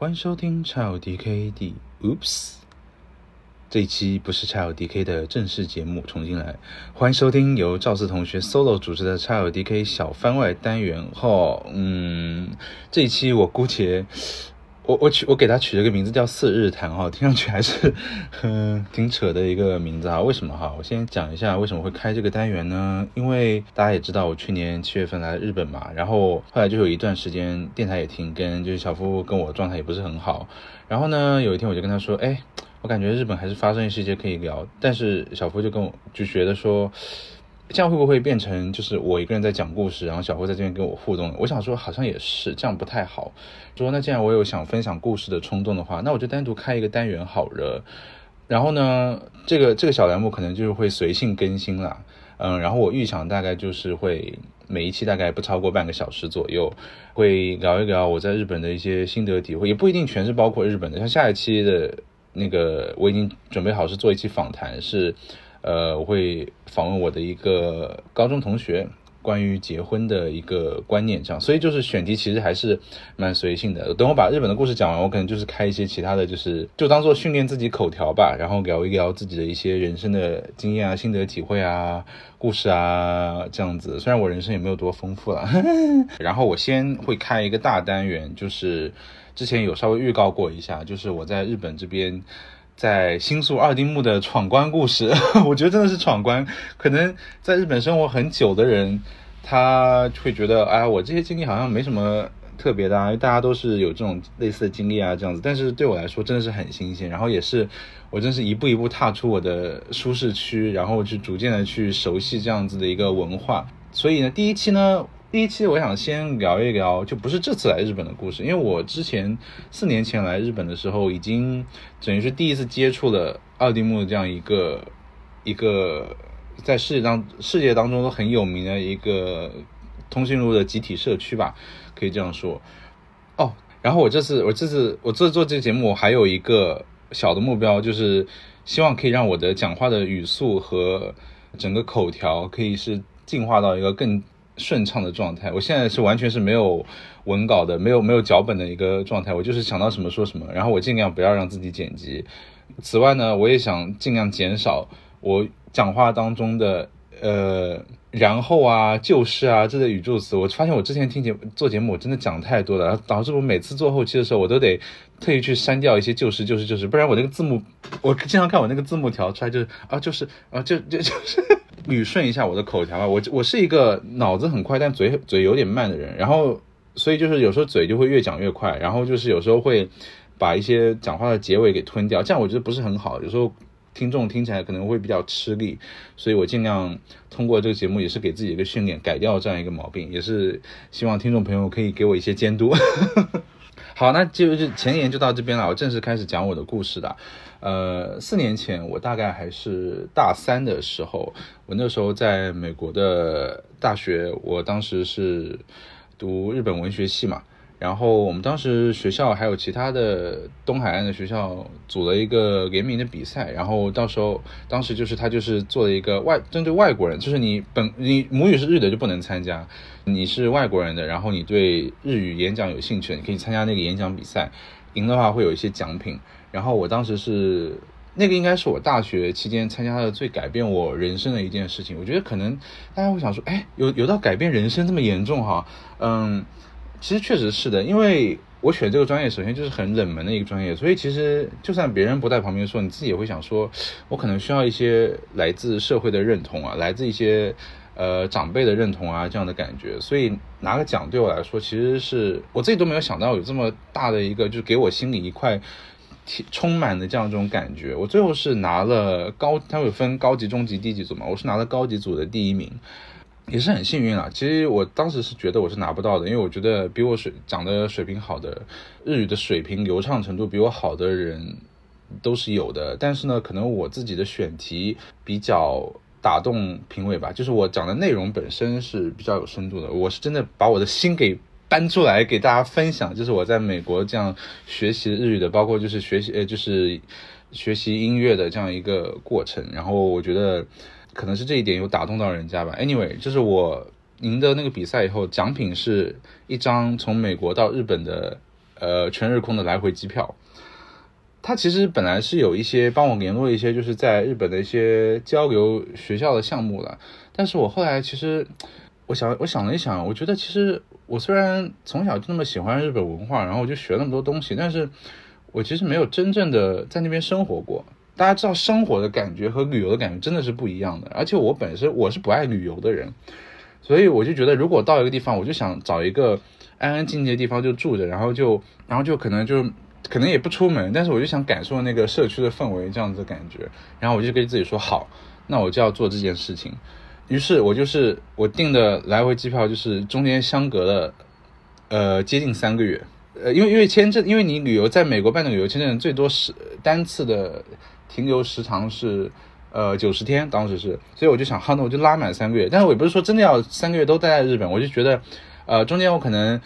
欢迎收听 Child DK 的 Oops 这一期不是 Child DK 的正式节目，重新来。欢迎收听由赵四同学 solo 主持的 Child DK 小番外单元。哈，嗯，这一期我姑且。我我取我给他取了个名字叫四日谈哈，听上去还是嗯挺扯的一个名字啊。为什么哈？我先讲一下为什么会开这个单元呢？因为大家也知道我去年七月份来日本嘛，然后后来就有一段时间电台也停更，就是小夫跟我状态也不是很好。然后呢，有一天我就跟他说，哎，我感觉日本还是发生一些可以聊，但是小夫就跟我就觉得说。这样会不会变成就是我一个人在讲故事，然后小辉在这边跟我互动？我想说好像也是这样不太好。说那既然我有想分享故事的冲动的话，那我就单独开一个单元好了。然后呢，这个这个小栏目可能就是会随性更新啦。嗯，然后我预想大概就是会每一期大概不超过半个小时左右，会聊一聊我在日本的一些心得体会，也不一定全是包括日本的。像下一期的那个我已经准备好是做一期访谈是。呃，我会访问我的一个高中同学，关于结婚的一个观念，这样，所以就是选题其实还是蛮随性的。等我把日本的故事讲完，我可能就是开一些其他的就是就当做训练自己口条吧，然后聊一聊自己的一些人生的经验啊、心得体会啊、故事啊这样子。虽然我人生也没有多丰富了，然后我先会开一个大单元，就是之前有稍微预告过一下，就是我在日本这边。在新宿二丁目的闯关故事，我觉得真的是闯关。可能在日本生活很久的人，他会觉得，哎，我这些经历好像没什么特别的，因为大家都是有这种类似的经历啊，这样子。但是对我来说，真的是很新鲜。然后也是，我真是一步一步踏出我的舒适区，然后去逐渐的去熟悉这样子的一个文化。所以呢，第一期呢。第一期我想先聊一聊，就不是这次来日本的故事，因为我之前四年前来日本的时候，已经等于是第一次接触了二丁目这样一个一个在世界当世界当中都很有名的一个通讯录的集体社区吧，可以这样说。哦，然后我这次我这次我这做这个节目，我还有一个小的目标，就是希望可以让我的讲话的语速和整个口条可以是进化到一个更。顺畅的状态，我现在是完全是没有文稿的，没有没有脚本的一个状态，我就是想到什么说什么，然后我尽量不要让自己剪辑。此外呢，我也想尽量减少我讲话当中的呃然后啊、就是啊这类语助词。我发现我之前听节做节目，我真的讲太多了，导致我每次做后期的时候，我都得特意去删掉一些就是就是就是，不然我那个字幕，我经常看我那个字幕调出来就是啊就是啊就就就是。捋顺一下我的口条吧，我我是一个脑子很快，但嘴嘴有点慢的人，然后所以就是有时候嘴就会越讲越快，然后就是有时候会把一些讲话的结尾给吞掉，这样我觉得不是很好，有时候听众听起来可能会比较吃力，所以我尽量通过这个节目也是给自己一个训练，改掉这样一个毛病，也是希望听众朋友可以给我一些监督。好，那就是前言就到这边了，我正式开始讲我的故事的。呃，四年前我大概还是大三的时候，我那时候在美国的大学，我当时是读日本文学系嘛。然后我们当时学校还有其他的东海岸的学校组了一个联名的比赛，然后到时候当时就是他就是做了一个外针对外国人，就是你本你母语是日的就不能参加，你是外国人的，然后你对日语演讲有兴趣，你可以参加那个演讲比赛，赢的话会有一些奖品。然后我当时是那个应该是我大学期间参加的最改变我人生的一件事情。我觉得可能大家会想说，哎，有有到改变人生这么严重哈？嗯。其实确实是的，因为我选这个专业，首先就是很冷门的一个专业，所以其实就算别人不在旁边说，你自己也会想说，我可能需要一些来自社会的认同啊，来自一些呃长辈的认同啊这样的感觉。所以拿个奖对我来说，其实是我自己都没有想到有这么大的一个，就是给我心里一块充满的这样一种感觉。我最后是拿了高，它有分高级、中级、低级组嘛，我是拿了高级组的第一名。也是很幸运啊。其实我当时是觉得我是拿不到的，因为我觉得比我水讲的水平好的日语的水平流畅程度比我好的人都是有的。但是呢，可能我自己的选题比较打动评委吧，就是我讲的内容本身是比较有深度的。我是真的把我的心给搬出来给大家分享，就是我在美国这样学习日语的，包括就是学习呃就是学习音乐的这样一个过程。然后我觉得。可能是这一点有打动到人家吧。Anyway，就是我赢得那个比赛以后，奖品是一张从美国到日本的呃全日空的来回机票。他其实本来是有一些帮我联络一些就是在日本的一些交流学校的项目了，但是我后来其实我想我想了一想，我觉得其实我虽然从小就那么喜欢日本文化，然后我就学那么多东西，但是我其实没有真正的在那边生活过。大家知道生活的感觉和旅游的感觉真的是不一样的，而且我本身我是不爱旅游的人，所以我就觉得如果到一个地方，我就想找一个安安静静的地方就住着，然后就然后就可能就。可能也不出门，但是我就想感受那个社区的氛围，这样子的感觉。然后我就跟自己说好，那我就要做这件事情。于是我就是我订的来回机票，就是中间相隔了呃接近三个月。呃，因为因为签证，因为你旅游在美国办的旅游签证最多是单次的停留时长是呃九十天，当时是，所以我就想哈，那我就拉满三个月。但是我也不是说真的要三个月都待在日本，我就觉得呃中间我可能。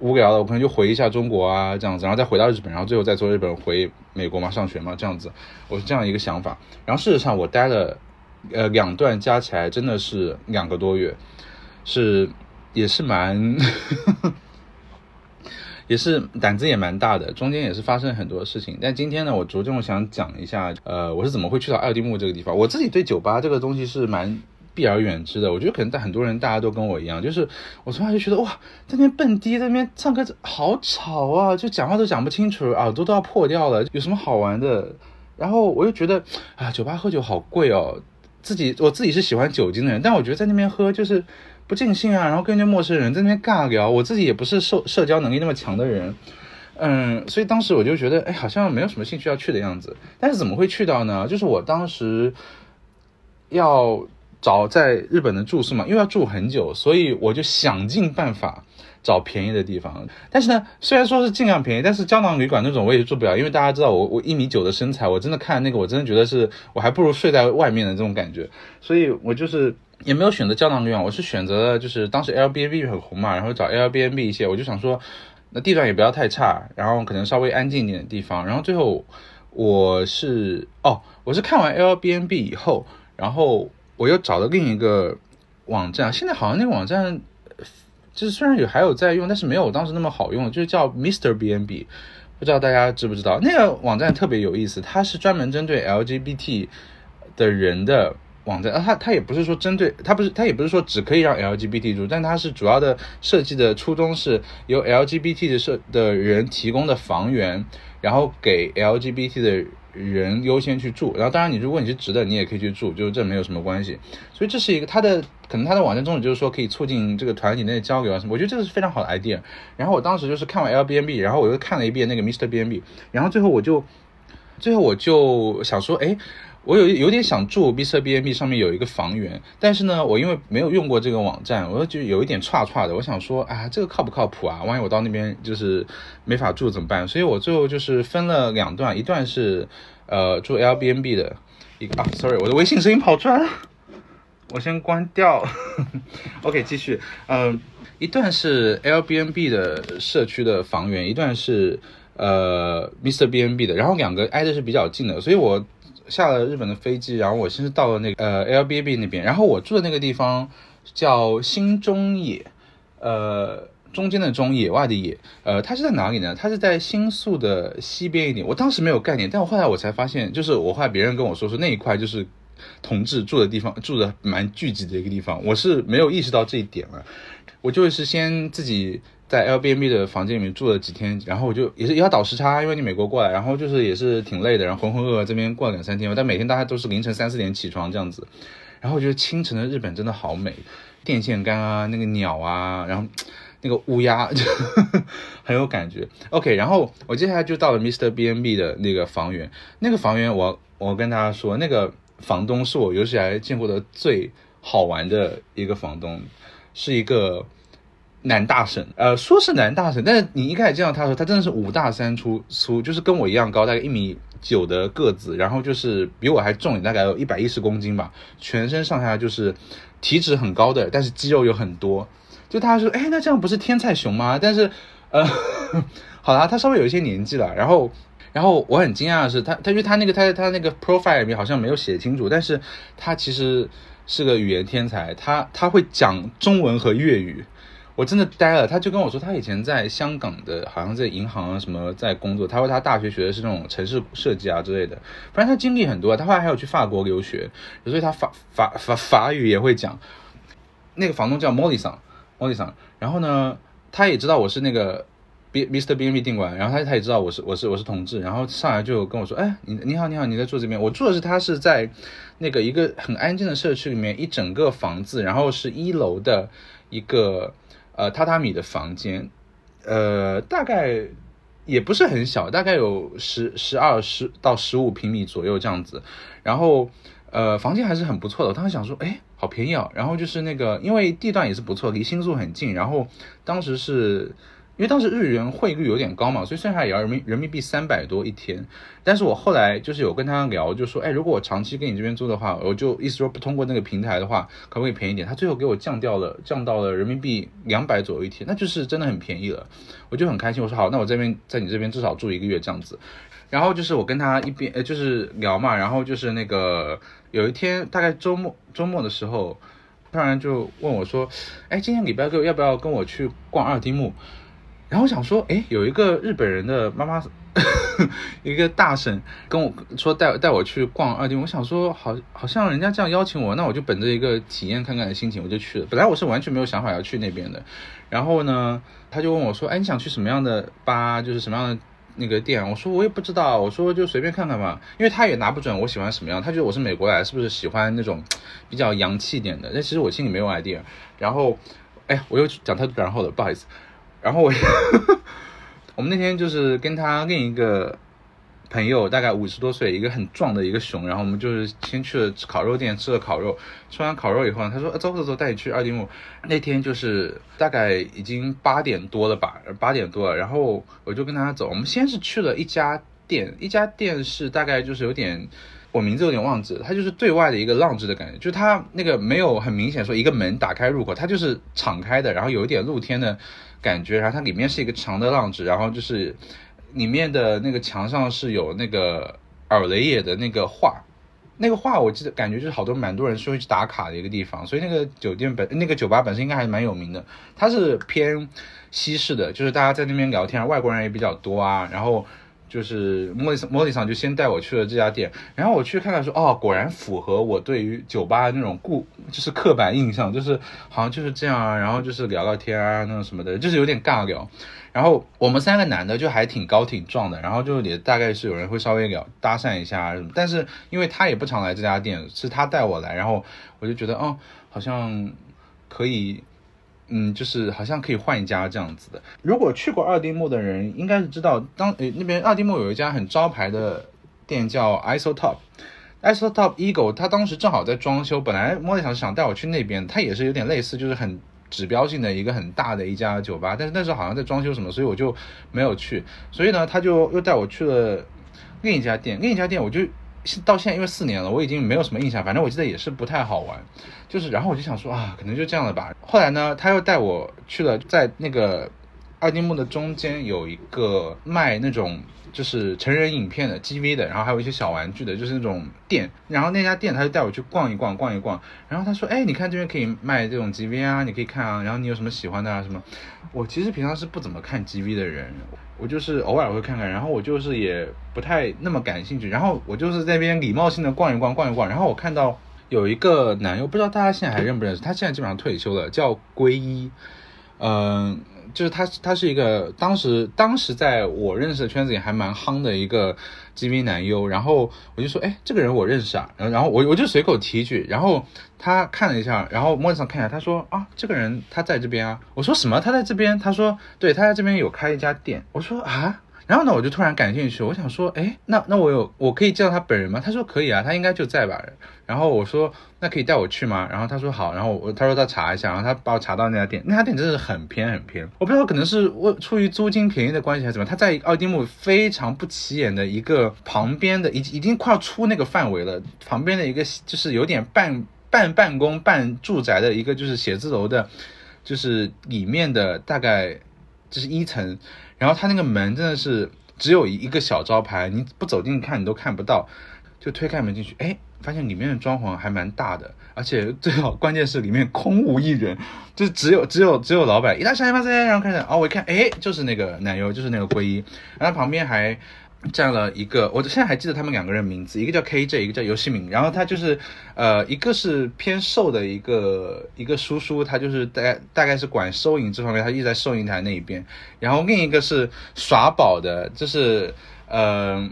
无聊了，我可能就回一下中国啊，这样子，然后再回到日本，然后最后再从日本回美国嘛，上学嘛，这样子，我是这样一个想法。然后事实上，我待了，呃，两段加起来真的是两个多月，是 也是蛮，也是胆子也蛮大的，中间也是发生很多事情。但今天呢，我着重想讲一下，呃，我是怎么会去到爱丁堡这个地方。我自己对酒吧这个东西是蛮。避而远之的，我觉得可能在很多人大家都跟我一样，就是我从来就觉得哇，在那边蹦迪，在那边唱歌好吵啊，就讲话都讲不清楚，耳朵都要破掉了，有什么好玩的？然后我又觉得啊，酒吧喝酒好贵哦，自己我自己是喜欢酒精的人，但我觉得在那边喝就是不尽兴啊，然后跟着陌生人在那边尬聊，我自己也不是社社交能力那么强的人，嗯，所以当时我就觉得哎，好像没有什么兴趣要去的样子。但是怎么会去到呢？就是我当时要。找在日本的住宿嘛，因为要住很久，所以我就想尽办法找便宜的地方。但是呢，虽然说是尽量便宜，但是胶囊旅馆那种我也住不了，因为大家知道我我一米九的身材，我真的看那个我真的觉得是我还不如睡在外面的这种感觉，所以我就是也没有选择胶囊旅馆，我是选择了就是当时 Airbnb 很红嘛，然后找 Airbnb 一些，我就想说那地段也不要太差，然后可能稍微安静一点的地方，然后最后我是哦，我是看完 Airbnb 以后，然后。我又找了另一个网站，现在好像那个网站就是虽然有还有在用，但是没有我当时那么好用，就是叫 Mister B N B，不知道大家知不知道？那个网站特别有意思，它是专门针对 L G B T 的人的网站，啊，它它也不是说针对，它不是它也不是说只可以让 L G B T 住，但它是主要的设计的初衷是由 L G B T 的设的人提供的房源，然后给 L G B T 的。人优先去住，然后当然你如果你是直的，你也可以去住，就是这没有什么关系。所以这是一个它的可能它的网站宗旨就是说可以促进这个团体内的交流啊什么。我觉得这个是非常好的 idea。然后我当时就是看完 Airbnb，然后我又看了一遍那个 Mr B N B，然后最后我就最后我就想说，哎。我有有点想住 B 社 B N B 上面有一个房源，但是呢，我因为没有用过这个网站，我就有一点差差的。我想说，啊，这个靠不靠谱啊？万一我到那边就是没法住怎么办？所以我最后就是分了两段，一段是呃住 L B N B 的一个啊，sorry，我的微信声音跑出来了，我先关掉。OK，继续，嗯，一段是 L B N B 的社区的房源，一段是呃 Mr B N B 的，然后两个挨的是比较近的，所以我。下了日本的飞机，然后我先是到了那个呃 L B B 那边，然后我住的那个地方叫新中野，呃中间的中野外的野，呃它是在哪里呢？它是在新宿的西边一点。我当时没有概念，但我后来我才发现，就是我后来别人跟我说说那一块就是同志住的地方，住的蛮聚集的一个地方，我是没有意识到这一点了，我就是先自己。在 L B N B 的房间里面住了几天，然后我就也是也要倒时差，因为你美国过来，然后就是也是挺累的，然后浑浑噩噩这边过了两三天，但每天大家都是凌晨三四点起床这样子，然后我觉得清晨的日本真的好美，电线杆啊，那个鸟啊，然后那个乌鸦就 很有感觉。OK，然后我接下来就到了 Mr B N B 的那个房源，那个房源我我跟大家说，那个房东是我有史以来见过的最好玩的一个房东，是一个。男大神，呃，说是男大神，但是你一开始见到他的时候，他真的是五大三粗，粗就是跟我一样高，大概一米九的个子，然后就是比我还重，大概有一百一十公斤吧，全身上下就是体脂很高的，但是肌肉有很多。就他说，哎，那这样不是天才熊吗？但是，呃，好啦，他稍微有一些年纪了，然后，然后我很惊讶的是，他，他因为他那个他他那个 profile 里面好像没有写清楚，但是他其实是个语言天才，他他会讲中文和粤语。我真的呆了。他就跟我说，他以前在香港的，好像在银行啊什么在工作。他说他大学学的是那种城市设计啊之类的。反正他经历很多。他后来还有去法国留学，所以他法法法法语也会讲。那个房东叫莫里桑，莫里桑。然后呢，他也知道我是那个。B Mr B N B 定管，然后他他也知道我是我是我是同志，然后上来就跟我说，哎，你你好你好，你在住这边？我住的是他是在那个一个很安静的社区里面，一整个房子，然后是一楼的一个呃榻榻米的房间，呃，大概也不是很小，大概有十十二十到十五平米左右这样子，然后呃房间还是很不错的。我当时想说，哎，好便宜啊，然后就是那个因为地段也是不错，离新宿很近，然后当时是。因为当时日元汇率有点高嘛，所以算下来也要人民人民币三百多一天。但是我后来就是有跟他聊，就说，哎，如果我长期跟你这边租的话，我就意思说不通过那个平台的话，可不可以便宜点？他最后给我降掉了，降到了人民币两百左右一天，那就是真的很便宜了。我就很开心，我说好，那我这边在你这边至少住一个月这样子。然后就是我跟他一边呃就是聊嘛，然后就是那个有一天大概周末周末的时候，突然就问我说，哎，今天礼拜六要不要跟我去逛二丁目？然后我想说，哎，有一个日本人的妈妈，一个大婶跟我说带带我去逛二丁，我想说，好，好像人家这样邀请我，那我就本着一个体验看看的心情，我就去了。本来我是完全没有想法要去那边的。然后呢，他就问我说，哎，你想去什么样的吧，就是什么样的那个店？我说我也不知道，我说就随便看看吧，因为他也拿不准我喜欢什么样，他觉得我是美国来，是不是喜欢那种比较洋气点的？但其实我心里没有 idea。然后，哎，我又讲太多然后了，不好意思。然后我，我们那天就是跟他另一个朋友，大概五十多岁，一个很壮的一个熊。然后我们就是先去了烤肉店吃了烤肉，吃完烤肉以后呢，他说走走走，带你去二丁目。那天就是大概已经八点多了吧，八点多了。然后我就跟他走，我们先是去了一家店，一家店是大概就是有点。我名字有点忘记了，它就是对外的一个浪 e 的感觉，就它那个没有很明显说一个门打开入口，它就是敞开的，然后有一点露天的感觉，然后它里面是一个长的浪子然后就是里面的那个墙上是有那个尔雷也的那个画，那个画我记得感觉就是好多蛮多人说会去打卡的一个地方，所以那个酒店本那个酒吧本身应该还是蛮有名的，它是偏西式的，就是大家在那边聊天，外国人也比较多啊，然后。就是莫里桑，莫里桑就先带我去了这家店，然后我去看看说，哦，果然符合我对于酒吧那种固，就是刻板印象，就是好像就是这样啊，然后就是聊聊天啊，那种什么的，就是有点尬聊。然后我们三个男的就还挺高挺壮的，然后就也大概是有人会稍微聊搭讪一下什么，但是因为他也不常来这家店，是他带我来，然后我就觉得，哦，好像可以。嗯，就是好像可以换一家这样子的。如果去过二丁目的人，应该是知道，当诶那边二丁目有一家很招牌的店叫 Isotop，Isotop Eagle，他当时正好在装修，本来莫里想是想带我去那边，他也是有点类似，就是很指标性的一个很大的一家酒吧，但是那时候好像在装修什么，所以我就没有去。所以呢，他就又带我去了另一家店，另一家店我就。到现在因为四年了，我已经没有什么印象。反正我记得也是不太好玩，就是，然后我就想说啊，可能就这样了吧。后来呢，他又带我去了，在那个二丁目的中间有一个卖那种就是成人影片的 G V 的，然后还有一些小玩具的，就是那种店。然后那家店他就带我去逛一逛，逛一逛。然后他说，哎，你看这边可以卖这种 G V 啊，你可以看啊。然后你有什么喜欢的啊？什么？我其实平常是不怎么看 G V 的人。我就是偶尔会看看，然后我就是也不太那么感兴趣，然后我就是在边礼貌性的逛一逛，逛一逛，然后我看到有一个男友，不知道大家现在还认不认识，他现在基本上退休了，叫归一，嗯。就是他，他是一个当时当时在我认识的圈子里还蛮夯的一个 G V 男优，然后我就说，哎，这个人我认识啊，然后然后我我就随口提一句，然后他看了一下，然后摸上看一下，他说啊，这个人他在这边啊，我说什么？他在这边？他说对，他在这边有开一家店，我说啊。然后呢，我就突然感兴趣，我想说，哎，那那我有我可以见到他本人吗？他说可以啊，他应该就在吧。然后我说，那可以带我去吗？然后他说好。然后我他说他查一下，然后他把我查到那家店，那家店真的是很偏很偏。我不知道可能是我出于租金便宜的关系还是怎么，他在奥丁木非常不起眼的一个旁边的，已已经快要出那个范围了，旁边的一个就是有点半半办公半住宅的一个就是写字楼的，就是里面的大概就是一层。然后他那个门真的是只有一一个小招牌，你不走进看你都看不到，就推开门进去，哎，发现里面的装潢还蛮大的，而且最好关键是里面空无一人，就只有只有只有老板一大箱一巴塞，然后开始哦，我一看，哎，就是那个奶油，就是那个龟衣，然后旁边还。站了一个，我现在还记得他们两个人名字，一个叫 KJ，一个叫游戏名。然后他就是，呃，一个是偏瘦的一个一个叔叔，他就是大概大概是管收银这方面，他一直在收银台那一边。然后另一个是耍宝的，就是，呃。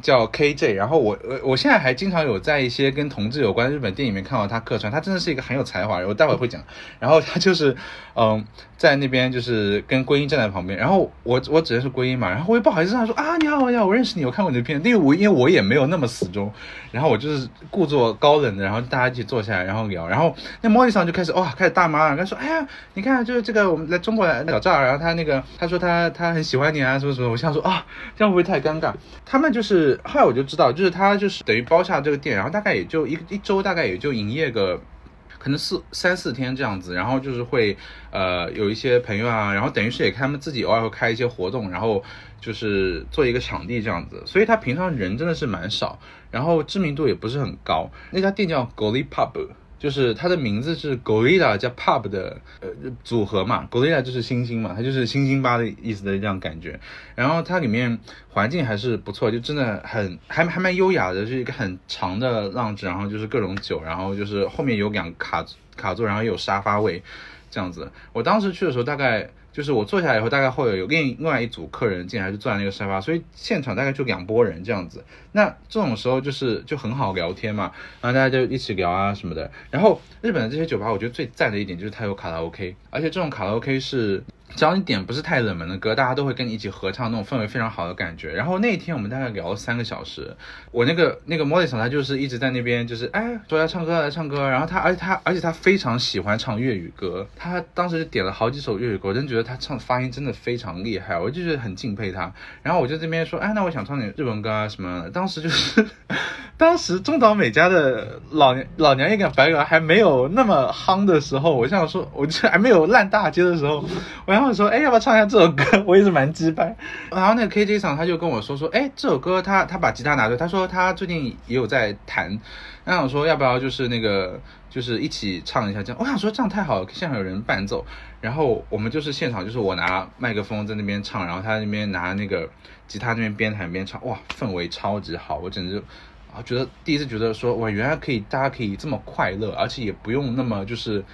叫 KJ，然后我我我现在还经常有在一些跟同志有关的日本电影里面看到他客串，他真的是一个很有才华，我待会会讲。然后他就是，嗯，在那边就是跟归因站在旁边，然后我我指的是归因嘛，然后我也不好意思他说啊你好你好，我认识你，我看过你的片，因为我因为我也没有那么死忠，然后我就是故作高冷的，然后大家一起坐下来然后聊，然后那莫莉桑就开始哇开始大妈，他说哎呀你看就是这个我们来中国来找这儿，然后他那个他说他他很喜欢你啊什么什么，我想说啊这样会不会太尴尬？他们就是。后来我就知道，就是他就是等于包下这个店，然后大概也就一一周，大概也就营业个可能四三四天这样子，然后就是会呃有一些朋友啊，然后等于是也他们自己偶尔会开一些活动，然后就是做一个场地这样子，所以他平常人真的是蛮少，然后知名度也不是很高。那家店叫 Golly Pub。就是它的名字是 Gorilla 加 Pub 的呃组合嘛，Gorilla 就是星星嘛，它就是星星吧的意思的这样感觉。然后它里面环境还是不错，就真的很还还蛮优雅的，是一个很长的浪子，然后就是各种酒，然后就是后面有两卡卡座，然后有沙发位这样子。我当时去的时候大概。就是我坐下来以后，大概会有另另外一组客人进来，就坐在那个沙发，所以现场大概就两拨人这样子。那这种时候就是就很好聊天嘛，然后大家就一起聊啊什么的。然后日本的这些酒吧，我觉得最赞的一点就是它有卡拉 OK，而且这种卡拉 OK 是。只要你点不是太冷门的歌，大家都会跟你一起合唱，那种氛围非常好的感觉。然后那一天我们大概聊了三个小时，我那个那个莫里桑他就是一直在那边就是哎说要唱歌来唱歌，然后他而且他而且他非常喜欢唱粤语歌，他当时点了好几首粤语歌，我真觉得他唱发音真的非常厉害，我就觉得很敬佩他。然后我就这边说哎那我想唱点日文歌啊什么，当时就是 当时中岛美嘉的老娘老娘一个白鹅还没有那么夯的时候，我想说我这还没有烂大街的时候，我想。然后说，哎，要不要唱一下这首歌？我也是蛮击败。然后那个 K J 厂他就跟我说说，哎，这首歌他他把吉他拿出来，他说他最近也有在弹。然后我说要不要就是那个就是一起唱一下这样？我想说这样太好了，现场有人伴奏。然后我们就是现场就是我拿麦克风在那边唱，然后他那边拿那个吉他那边边弹边唱，哇，氛围超级好，我简直啊觉得第一次觉得说哇，原来可以大家可以这么快乐，而且也不用那么就是。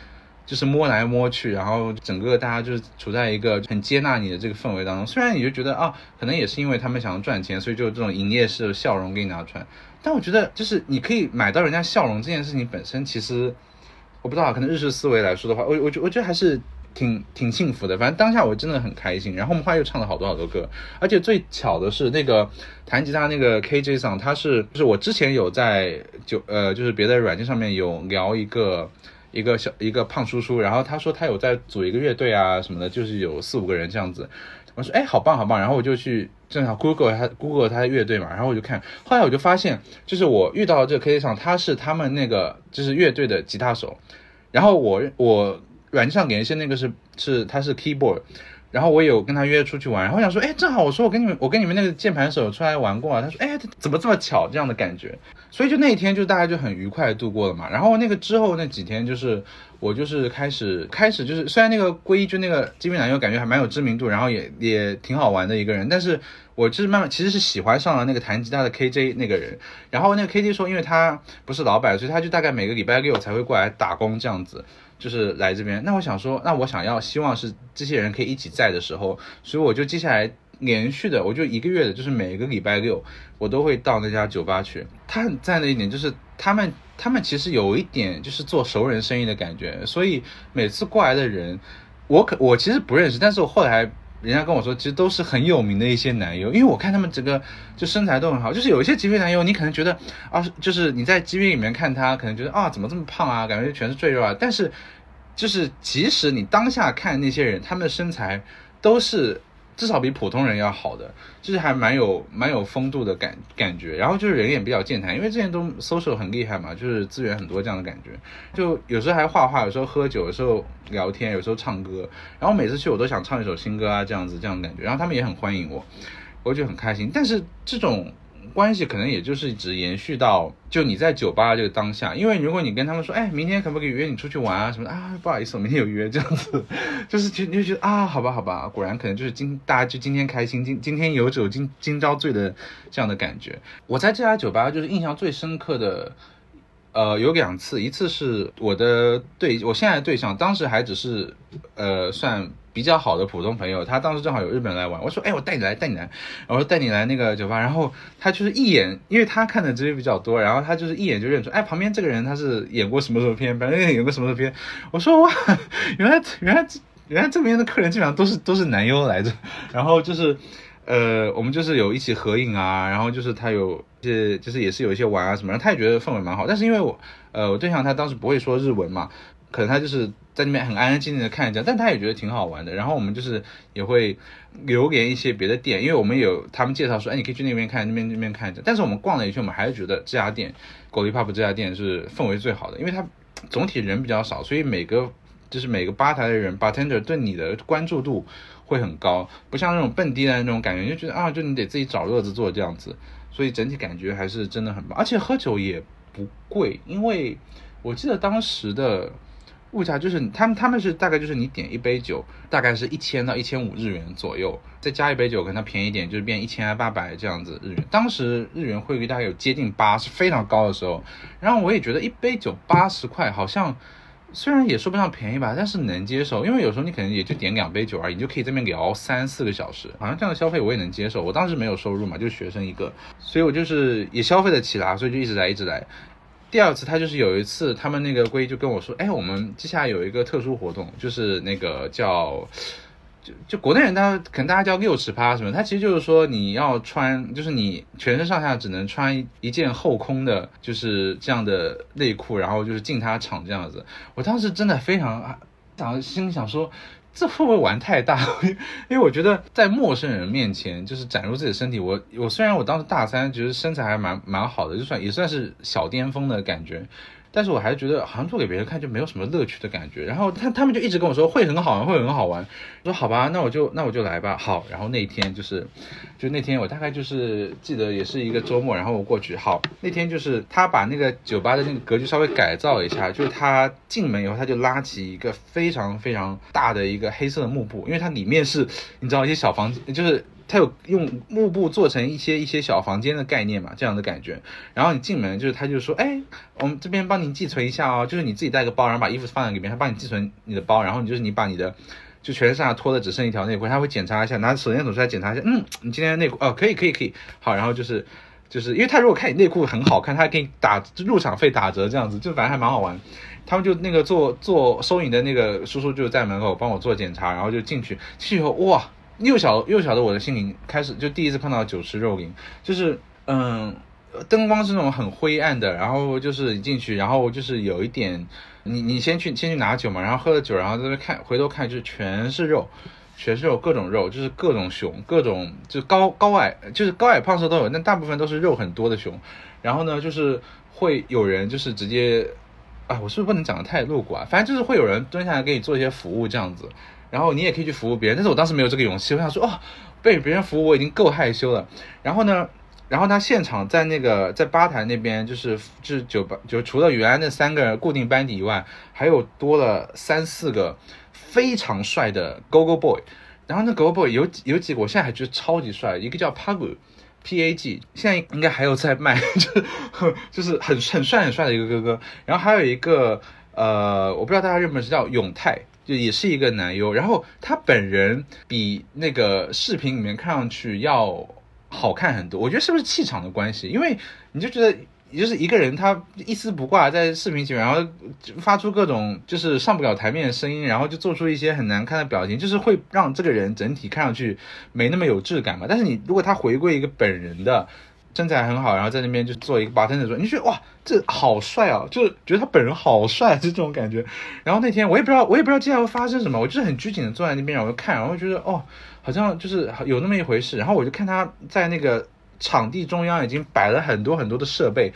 就是摸来摸去，然后整个大家就是处在一个很接纳你的这个氛围当中。虽然你就觉得啊，可能也是因为他们想要赚钱，所以就这种营业式的笑容给你拿出来。但我觉得，就是你可以买到人家笑容这件事情本身，其实我不知道，可能日式思维来说的话，我我觉我觉得还是挺挺幸福的。反正当下我真的很开心。然后我们后来又唱了好多好多歌，而且最巧的是，那个弹吉他那个 KJ 桑，他是就是我之前有在就呃就是别的软件上面有聊一个。一个小一个胖叔叔，然后他说他有在组一个乐队啊什么的，就是有四五个人这样子。我说哎，好棒好棒，然后我就去正好 Google 他 Google 他的乐队嘛，然后我就看，后来我就发现，就是我遇到这个 K 上，他是他们那个就是乐队的吉他手，然后我我软件上联系那个是是他是 keyboard。然后我有跟他约出去玩，然后我想说，哎，正好我说我跟你们，我跟你们那个键盘手出来玩过啊。他说，哎，怎么这么巧这样的感觉？所以就那一天就大家就很愉快度过了嘛。然后那个之后那几天就是我就是开始开始就是虽然那个归一就那个基本男友感觉还蛮有知名度，然后也也挺好玩的一个人，但是我就是慢慢其实是喜欢上了那个弹吉他的 KJ 那个人。然后那个 KJ 说，因为他不是老板，所以他就大概每个礼拜六才会过来打工这样子。就是来这边，那我想说，那我想要希望是这些人可以一起在的时候，所以我就接下来连续的，我就一个月的，就是每个礼拜六我都会到那家酒吧去。他很赞的一点就是他们他们其实有一点就是做熟人生意的感觉，所以每次过来的人，我可我其实不认识，但是我后来。人家跟我说，其实都是很有名的一些男优，因为我看他们整个就身材都很好，就是有一些极品男优，你可能觉得啊，就是你在 G V 里面看他，可能觉得啊，怎么这么胖啊，感觉全是赘肉啊，但是就是即使你当下看那些人，他们的身材都是。至少比普通人要好的，就是还蛮有蛮有风度的感感觉，然后就是人也比较健谈，因为之前都 social 很厉害嘛，就是资源很多这样的感觉，就有时候还画画，有时候喝酒，有时候聊天，有时候唱歌，然后每次去我都想唱一首新歌啊，这样子这样的感觉，然后他们也很欢迎我，我就很开心。但是这种关系可能也就是只延续到就你在酒吧这个当下，因为如果你跟他们说，哎，明天可不可以约你出去玩啊什么的啊，不好意思，我明天有约这样子，就是就你就觉得啊，好吧好吧，果然可能就是今大家就今天开心，今今天有酒今今朝醉的这样的感觉。我在这家酒吧就是印象最深刻的。呃，有两次，一次是我的对我现在的对象，当时还只是呃算比较好的普通朋友，他当时正好有日本来玩，我说，哎，我带你来，带你来，我说带你来那个酒吧，然后他就是一眼，因为他看的职业比较多，然后他就是一眼就认出，哎，旁边这个人他是演过什么什么片，反正演过什么什么片，我说哇，原来原来原来这边的客人基本上都是都是男优来着，然后就是。呃，我们就是有一起合影啊，然后就是他有，这就是也是有一些玩啊什么，然后他也觉得氛围蛮好。但是因为我，呃，我对象他当时不会说日文嘛，可能他就是在那边很安安静静的看着，但他也觉得挺好玩的。然后我们就是也会留连一些别的店，因为我们有他们介绍说，哎，你可以去那边看，那边那边看着。但是我们逛了一圈，我们还是觉得这家店，狗力 pub 这家店是氛围最好的，因为它总体人比较少，所以每个就是每个吧台的人 bartender 对你的关注度。会很高，不像那种蹦迪的那种感觉，就觉得啊，就你得自己找乐子做这样子，所以整体感觉还是真的很棒，而且喝酒也不贵，因为我记得当时的物价就是他们他们是大概就是你点一杯酒，大概是一千到一千五日元左右，再加一杯酒可能它便宜点，就是变一千八百这样子日元。当时日元汇率大概有接近八，是非常高的时候，然后我也觉得一杯酒八十块好像。虽然也说不上便宜吧，但是能接受，因为有时候你可能也就点两杯酒而已，你就可以这边聊三四个小时，好像这样的消费我也能接受。我当时没有收入嘛，就是学生一个，所以我就是也消费得起啦，所以就一直来一直来。第二次他就是有一次，他们那个龟就跟我说，哎，我们接下来有一个特殊活动，就是那个叫。就就国内人，他可能大家叫六尺趴什么，他其实就是说你要穿，就是你全身上下只能穿一件后空的，就是这样的内裤，然后就是进他场这样子。我当时真的非常想，心里想说，这会不会玩太大？因为我觉得在陌生人面前就是展露自己的身体，我我虽然我当时大三，觉得身材还蛮蛮好的，就算也算是小巅峰的感觉。但是我还是觉得好像做给别人看就没有什么乐趣的感觉，然后他他们就一直跟我说会很好玩，会很好玩。我说好吧，那我就那我就来吧。好，然后那天就是，就那天我大概就是记得也是一个周末，然后我过去。好，那天就是他把那个酒吧的那个格局稍微改造一下，就是他进门以后他就拉起一个非常非常大的一个黑色的幕布，因为它里面是你知道一些小房间，就是。它有用幕布做成一些一些小房间的概念嘛，这样的感觉。然后你进门就是他就说，哎，我们这边帮您寄存一下哦，就是你自己带个包，然后把衣服放在里面，他帮你寄存你的包。然后你就是你把你的就全身上下脱的只剩一条内裤，他会检查一下，拿手电筒出来检查一下，嗯，你今天内裤哦，可以可以可以，好，然后就是就是因为他如果看你内裤很好看，他给你打入场费打折这样子，就反正还蛮好玩。他们就那个做做收银的那个叔叔就在门口帮我做检查，然后就进去进去以后哇。幼小幼小的我的心灵开始就第一次碰到酒池肉林，就是嗯，灯光是那种很灰暗的，然后就是进去，然后就是有一点，你你先去先去拿酒嘛，然后喝了酒，然后在那看，回头看就全是肉，全是肉，各种肉，就是各种熊，各种就高高矮，就是高矮胖瘦都有，但大部分都是肉很多的熊。然后呢，就是会有人就是直接，啊，我是不是不能讲的太露骨啊？反正就是会有人蹲下来给你做一些服务这样子。然后你也可以去服务别人，但是我当时没有这个勇气。我想说，哦，被别人服务我已经够害羞了。然后呢，然后他现场在那个在吧台那边，就是就是酒吧，就除了原来那三个人固定班底以外，还有多了三四个非常帅的 Go Go Boy。然后那 Go Go Boy 有有几个，我现在还觉得超级帅。一个叫 Pag，P A G，现在应该还有在卖，就就是很很帅很帅的一个哥哥。然后还有一个呃，我不知道大家认不认识，叫永泰。就也是一个男优，然后他本人比那个视频里面看上去要好看很多。我觉得是不是气场的关系？因为你就觉得，就是一个人他一丝不挂在视频前面，然后发出各种就是上不了台面的声音，然后就做出一些很难看的表情，就是会让这个人整体看上去没那么有质感嘛。但是你如果他回归一个本人的。身材很好，然后在那边就做一个八天的时候，你觉得哇，这好帅啊，就是觉得他本人好帅，就这种感觉。然后那天我也不知道，我也不知道接下来会发生什么，我就是很拘谨的坐在那边，然后看，然后觉得哦，好像就是有那么一回事。然后我就看他在那个场地中央已经摆了很多很多的设备。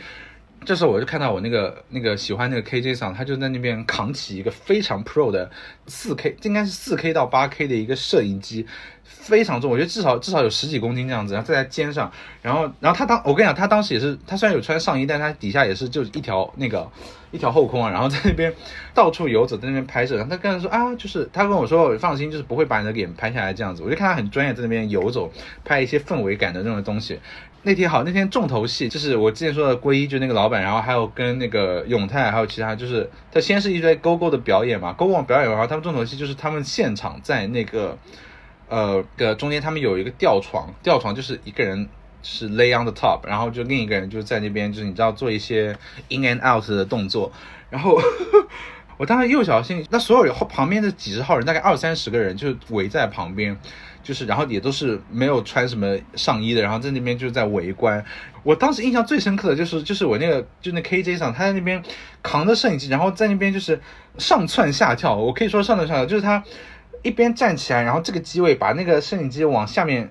这时候我就看到我那个那个喜欢那个 KJ 桑，他就在那边扛起一个非常 Pro 的四 K，应该是四 K 到八 K 的一个摄影机，非常重，我觉得至少至少有十几公斤这样子，然后在他肩上，然后然后他当我跟你讲，他当时也是，他虽然有穿上衣，但他底下也是就一条那个一条后空啊，然后在那边到处游走，在那边拍摄，然后他跟他说啊，就是他跟我说放心，就是不会把你的脸拍下来这样子，我就看他很专业在那边游走，拍一些氛围感的那种东西。那天好，那天重头戏就是我之前说的龟一，就那个老板，然后还有跟那个永泰，还有其他，就是他先是一堆勾勾的表演嘛，勾勾表演完后，他们重头戏就是他们现场在那个呃的中间，他们有一个吊床，吊床就是一个人是 lay on the top，然后就另一个人就在那边，就是你知道做一些 in and out 的动作，然后 我当时又小心，那所有后旁边的几十号人，大概二三十个人就围在旁边。就是，然后也都是没有穿什么上衣的，然后在那边就是在围观。我当时印象最深刻的就是，就是我那个就那 KJ 上，他在那边扛着摄影机，然后在那边就是上窜下跳。我可以说上窜下跳，就是他一边站起来，然后这个机位把那个摄影机往下面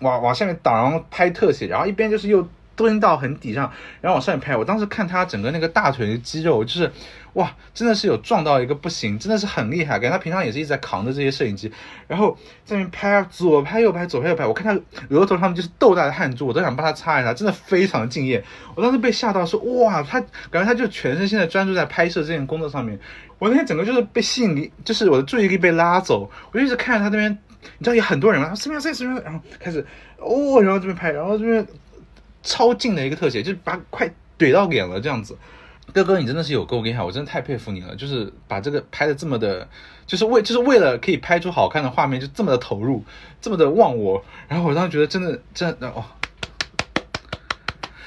往往下面挡，然后拍特写，然后一边就是又蹲到很底上，然后往上面拍。我当时看他整个那个大腿的肌肉，就是。哇，真的是有撞到一个不行，真的是很厉害。感觉他平常也是一直在扛着这些摄影机，然后在那边拍，左拍右拍，左拍右拍。我看他额头上面就是豆大的汗珠，我都想帮他擦一擦，真的非常敬业。我当时被吓到，说哇，他感觉他就全身心的专注在拍摄这件工作上面。我那天整个就是被吸引力，就是我的注意力被拉走，我就一直看着他那边，你知道有很多人吗？四秒三十秒，然后开始哦，然后这边拍，然后这边超近的一个特写，就是把快怼到脸了这样子。哥哥，你真的是有够厉害，我真的太佩服你了。就是把这个拍的这么的，就是为就是为了可以拍出好看的画面，就这么的投入，这么的忘我。然后我当时觉得真的真的哦。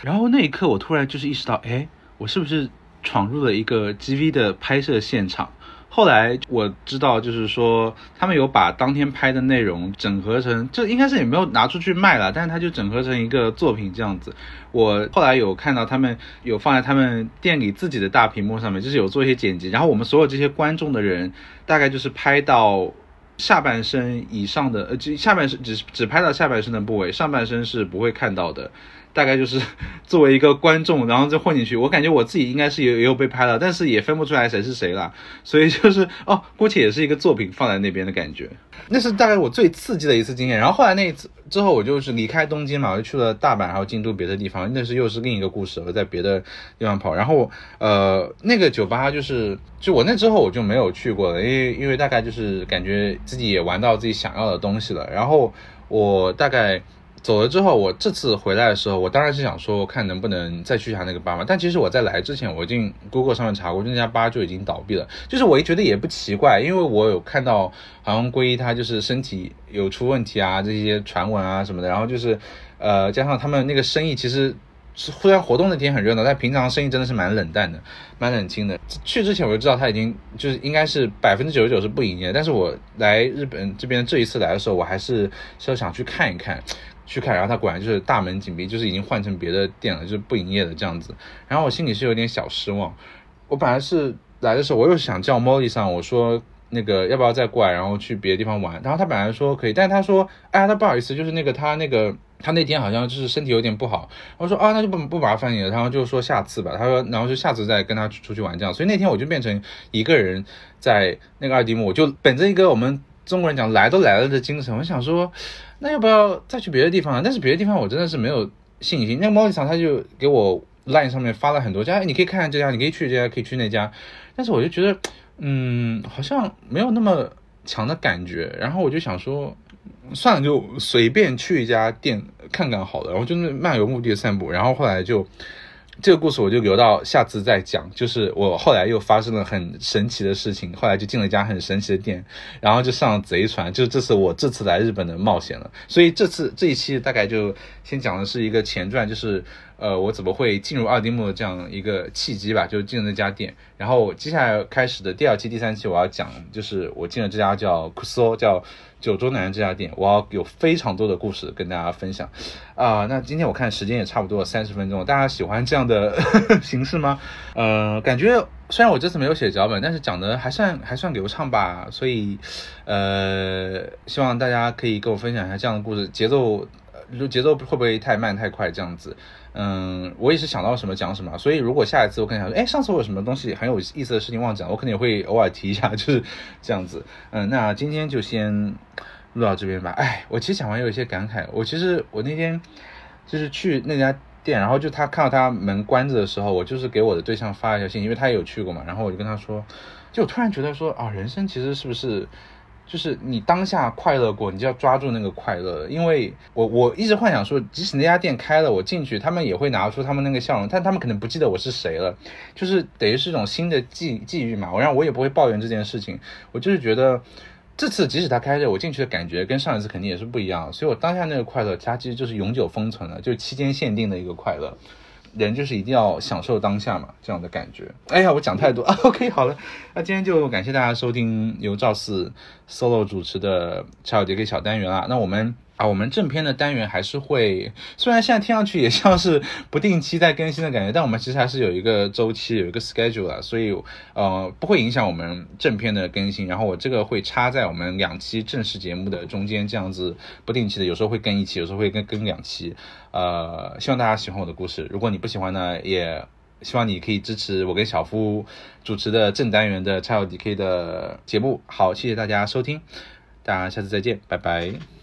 然后那一刻，我突然就是意识到，哎，我是不是闯入了一个 GV 的拍摄现场？后来我知道，就是说他们有把当天拍的内容整合成，就应该是也没有拿出去卖了，但是他就整合成一个作品这样子。我后来有看到他们有放在他们店里自己的大屏幕上面，就是有做一些剪辑。然后我们所有这些观众的人，大概就是拍到下半身以上的，呃，就下半身只只拍到下半身的部位，上半身是不会看到的。大概就是 作为一个观众，然后就混进去。我感觉我自己应该是也也有被拍了，但是也分不出来谁是谁了。所以就是哦，姑且也是一个作品放在那边的感觉。那是大概我最刺激的一次经验。然后后来那一次之后，我就是离开东京嘛，我就去了大阪，还有京都别的地方。那是又是另一个故事，我在别的地方跑。然后呃，那个酒吧就是就我那之后我就没有去过了，因为因为大概就是感觉自己也玩到自己想要的东西了。然后我大概。走了之后，我这次回来的时候，我当然是想说，看能不能再去一下那个吧嘛。但其实我在来之前，我已经 Google 上面查过，那家吧就已经倒闭了。就是我也觉得也不奇怪，因为我有看到好像归他就是身体有出问题啊，这些传闻啊什么的。然后就是，呃，加上他们那个生意其实是虽然活动那天很热闹，但平常生意真的是蛮冷淡的，蛮冷清的。去之前我就知道他已经就是应该是百分之九十九是不营业。但是我来日本这边这一次来的时候，我还是是想去看一看。去看，然后他果然就是大门紧闭，就是已经换成别的店了，就是不营业的这样子。然后我心里是有点小失望。我本来是来的时候，我又想叫 Molly 上，我说那个要不要再过来，然后去别的地方玩。然后他本来说可以，但是他说，哎呀，他不好意思，就是那个他那个他那天好像就是身体有点不好。我说啊，那就不不麻烦你了。然后就说下次吧。他说，然后就下次再跟他出去玩这样。所以那天我就变成一个人在那个二丁目，我就本着一个我们中国人讲来都来了的精神，我想说。那要不要再去别的地方啊？但是别的地方我真的是没有信心。那个猫地场他就给我 line 上面发了很多家，你可以看看这家，你可以去这家，可以去那家。但是我就觉得，嗯，好像没有那么强的感觉。然后我就想说，算了，就随便去一家店看看好了。然后就是漫无目的的散步。然后后来就。这个故事我就留到下次再讲。就是我后来又发生了很神奇的事情，后来就进了一家很神奇的店，然后就上了贼船。就这是我这次来日本的冒险了。所以这次这一期大概就先讲的是一个前传，就是呃我怎么会进入二丁目这样一个契机吧，就进了那家店。然后接下来开始的第二期、第三期我要讲，就是我进了这家叫 Kuso 叫。九州南这家店，我要有非常多的故事跟大家分享啊。那今天我看时间也差不多三十分钟，大家喜欢这样的 形式吗？呃，感觉虽然我这次没有写脚本，但是讲的还算还算流畅吧。所以，呃，希望大家可以跟我分享一下这样的故事，节奏，就节奏会不会太慢太快这样子？嗯，我也是想到什么讲什么，所以如果下一次我可能想说，哎，上次我有什么东西很有意思的事情忘讲，我肯定也会偶尔提一下，就是这样子。嗯，那今天就先录到这边吧。哎，我其实讲完有一些感慨。我其实我那天就是去那家店，然后就他看到他门关着的时候，我就是给我的对象发一条信，因为他也有去过嘛。然后我就跟他说，就突然觉得说啊，人生其实是不是？就是你当下快乐过，你就要抓住那个快乐。因为我我一直幻想说，即使那家店开了，我进去，他们也会拿出他们那个笑容，但他们可能不记得我是谁了。就是等于是一种新的际际遇嘛。我让我也不会抱怨这件事情。我就是觉得这次即使他开着，我进去的感觉跟上一次肯定也是不一样。所以我当下那个快乐，它其实就是永久封存了，就期间限定的一个快乐。人就是一定要享受当下嘛，这样的感觉。哎呀，我讲太多 啊。OK，好了，那今天就感谢大家收听由赵四 solo 主持的查尔迪克小单元啊。那我们。我们正片的单元还是会，虽然现在听上去也像是不定期在更新的感觉，但我们其实还是有一个周期，有一个 schedule 的，所以呃不会影响我们正片的更新。然后我这个会插在我们两期正式节目的中间，这样子不定期的，有时候会更一期，有时候会更更两期。呃，希望大家喜欢我的故事。如果你不喜欢呢，也希望你可以支持我跟小夫主持的正单元的 Child DK 的节目。好，谢谢大家收听，大家下次再见，拜拜。